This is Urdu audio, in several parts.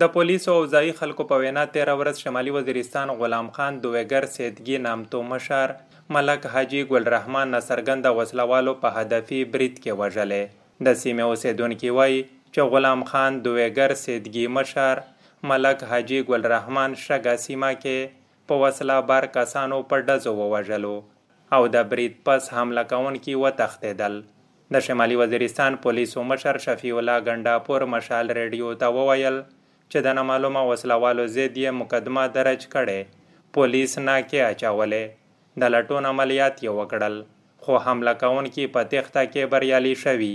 د پولیسو او ځایي خلکو په وینا تیره ورځ شمالي وزیرستان غلام خان دویګر سیدګي نامتو مشر ملک حاجی ګل رحمان نصرګند وسلوالو په هدفي برید کې وژلې د سیمې اوسیدونکي وایي چې غلام خان دویګر سیدګي مشر ملک حاجی ګل رحمان شګه سیمه کې په وسله بار کسانو په ډزو ووژلو او د برید پس حمله کوونکي وتښتېدل د شمالي وزیرستان پولیسو مشر شفیع الله ګنډاپور مشال ریډیو ته وویل چې د نامعلومه وسلوالو ضد یې مقدمه درج کړې، پولیس ناکې اچولې. د لټون عملیات یې وکړل، خو حمله کوونکي په تیښته کې بریالي شوي.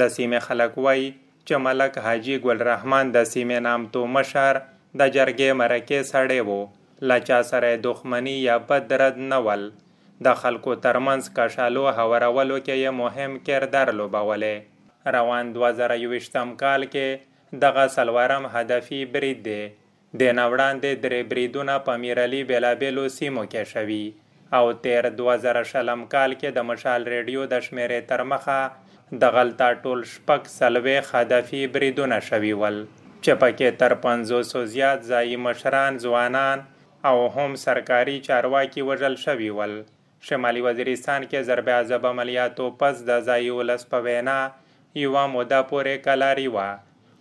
د سیمې خلک وایي چې ملک حاجی ګل رحمان د سیمې نامتو مشر د جرګې مرکې سړی وو له چا سره دښمني یا بد رد نه ول. د خلکو ترمنځ کشالو هورولو کې یې مهم کردار لوبولی روان دوه زره یویشتم کال کې دغه سلوارم هدفي برید دی. د نوړاندې درې بریدونه په میرعلي بېلابېلو سیمو کې شوي. او تیر دوه زره شلم کال کې د مشال ریډیو د شمیرې تر مخه د غلطه ټول شپږ څلوېښت هدفي بریدونه شوي ول، چې پکې تر پنځوسو زیات ځایي مشران، ځوانان او هم سرکاري چارواکي وژل شوي ول. شمالي وزیرستان کې ضرب عذاب عملیاتو پس د ځایي ولس په وینا یوه موده پورې کلاري وه.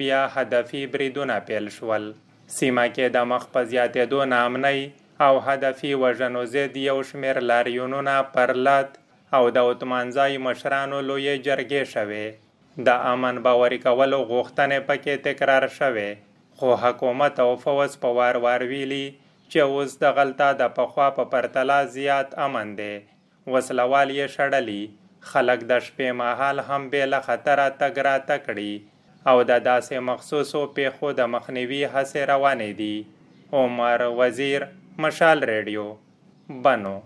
بیا هدفي بریدونه پیل شول. سیمه کې د مخ په زیاتېدو نامنۍ او هدفي وژنو ضد یو شمېر لاریونونه پر لد او د اتمانځای مشرانو لویې جرګې شوې. د امن باوري کولو غوښتنې پکې تکرار شوې. خو حکومت او فوز په وار وار ویلي چې اوس د غلطه د پخوا په پرتله زیات امن دی. وسلوال یې شړلی خلق د شپې مهال هم بې له خطره تګ راته کړي او د داسې مخصوصو پیښو د مخنیوي هڅې روانې دي. عمر وزیر، مشال ریډیو، بنو